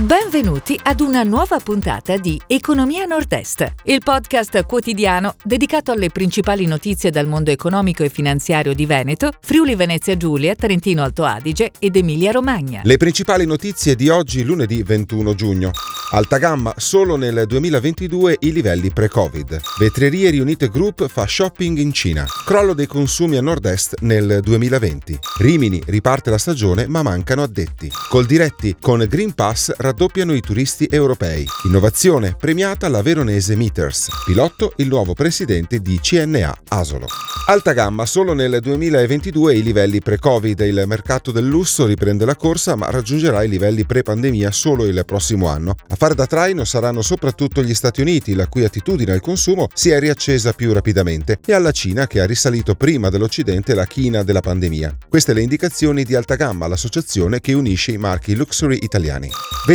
Benvenuti ad una nuova puntata di Economia Nord-Est, il podcast quotidiano dedicato alle principali notizie dal mondo economico e finanziario di Veneto, Friuli Venezia Giulia, Trentino Alto Adige ed Emilia Romagna. Le principali notizie di oggi, lunedì 21 giugno. Alta gamma solo nel 2022 i livelli pre-Covid. Vetrerie Riunite Group fa shopping in Cina. Crollo dei consumi a nord-est nel 2020. Rimini riparte la stagione ma mancano addetti. Col diretti con Green Pass raddoppiano i turisti europei. Innovazione premiata la veronese Meters. Pilotto il nuovo presidente di CNA Asolo. Alta gamma solo nel 2022 i livelli pre-Covid. Il mercato del lusso riprende la corsa ma raggiungerà i livelli pre-pandemia solo il prossimo anno. A fare da traino saranno soprattutto gli Stati Uniti, la cui attitudine al consumo si è riaccesa più rapidamente, e alla Cina che ha risalito prima dell'Occidente la china della pandemia. Queste le indicazioni di alta gamma, l'associazione che unisce i marchi luxury italiani.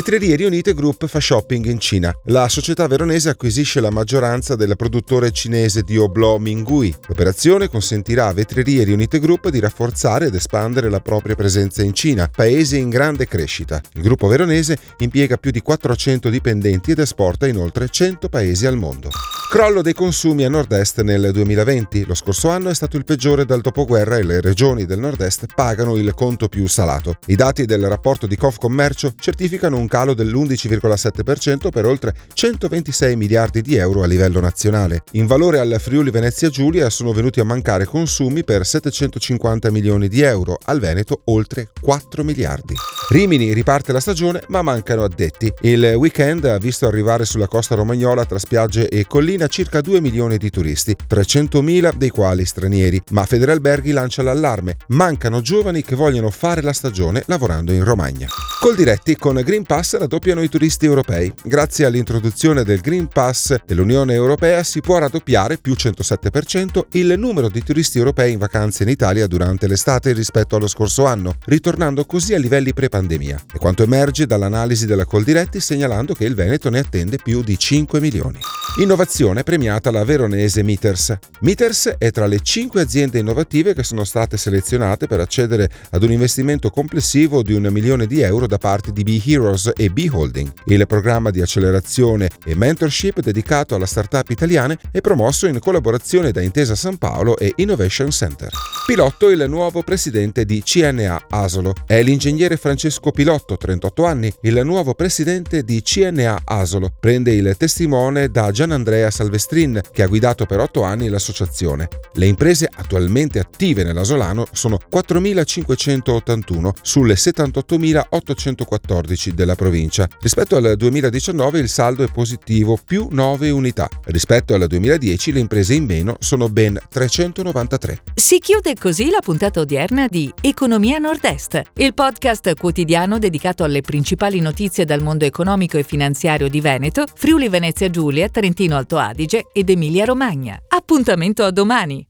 Vetrerie Riunite Group fa shopping in Cina. La società veronese acquisisce la maggioranza del produttore cinese di oblò Mingui. L'operazione consentirà a Vetrerie Riunite Group di rafforzare ed espandere la propria presenza in Cina, paese in grande crescita. Il gruppo veronese impiega più di 400 100 dipendenti ed esporta in oltre 100 paesi al mondo. Crollo dei consumi a nord-est nel 2020. Lo scorso anno è stato il peggiore dal dopoguerra e le regioni del nord-est pagano il conto più salato. I dati del rapporto di Confcommercio certificano un calo dell'11,7% per oltre 126 miliardi di euro a livello nazionale. In valore al Friuli Venezia Giulia sono venuti a mancare consumi per 750 milioni di euro, al Veneto oltre 4 miliardi. Rimini riparte la stagione ma mancano addetti. Il weekend ha visto arrivare sulla costa romagnola tra spiagge e collina circa 2 milioni di turisti, 300.000 dei quali stranieri, ma Federalberghi lancia l'allarme, mancano giovani che vogliono fare la stagione lavorando in Romagna. Col diretti con Green Pass raddoppiano i turisti europei. Grazie all'introduzione del Green Pass dell'Unione Europea si può raddoppiare più 107% il numero di turisti europei in vacanze in Italia durante l'estate rispetto allo scorso anno, ritornando così a livelli pre-pandemia. E quanto emerge dall'analisi della Coldiretti segnala segnalando che il Veneto ne attende più di 5 milioni. Innovazione premiata la veronese Meters. Meters è tra le 5 aziende innovative che sono state selezionate per accedere ad un investimento complessivo di un milione di euro da parte di B Heroes e B Holding. Il programma di accelerazione e mentorship dedicato alla startup italiane è promosso in collaborazione da Intesa San Paolo e Innovation Center. Pilotto il nuovo presidente di CNA Asolo. È l'ingegnere Francesco Pilotto, 38 anni, il nuovo presidente di CNA Asolo. Prende il testimone da Gian Andrea Salvestrin, che ha guidato per 8 anni l'associazione. Le imprese attualmente attive nell'Asolano sono 4.581 sulle 78.814 della provincia. Rispetto al 2019 il saldo è positivo più 9 unità. Rispetto al 2010 le imprese in meno sono ben 393. Si chiude così la puntata odierna di Economia Nord-Est, il podcast quotidiano dedicato alle principali notizie dal mondo economico e finanziario di Veneto, Friuli Venezia Giulia, Trentino Alto Adige ed Emilia Romagna. Appuntamento a domani!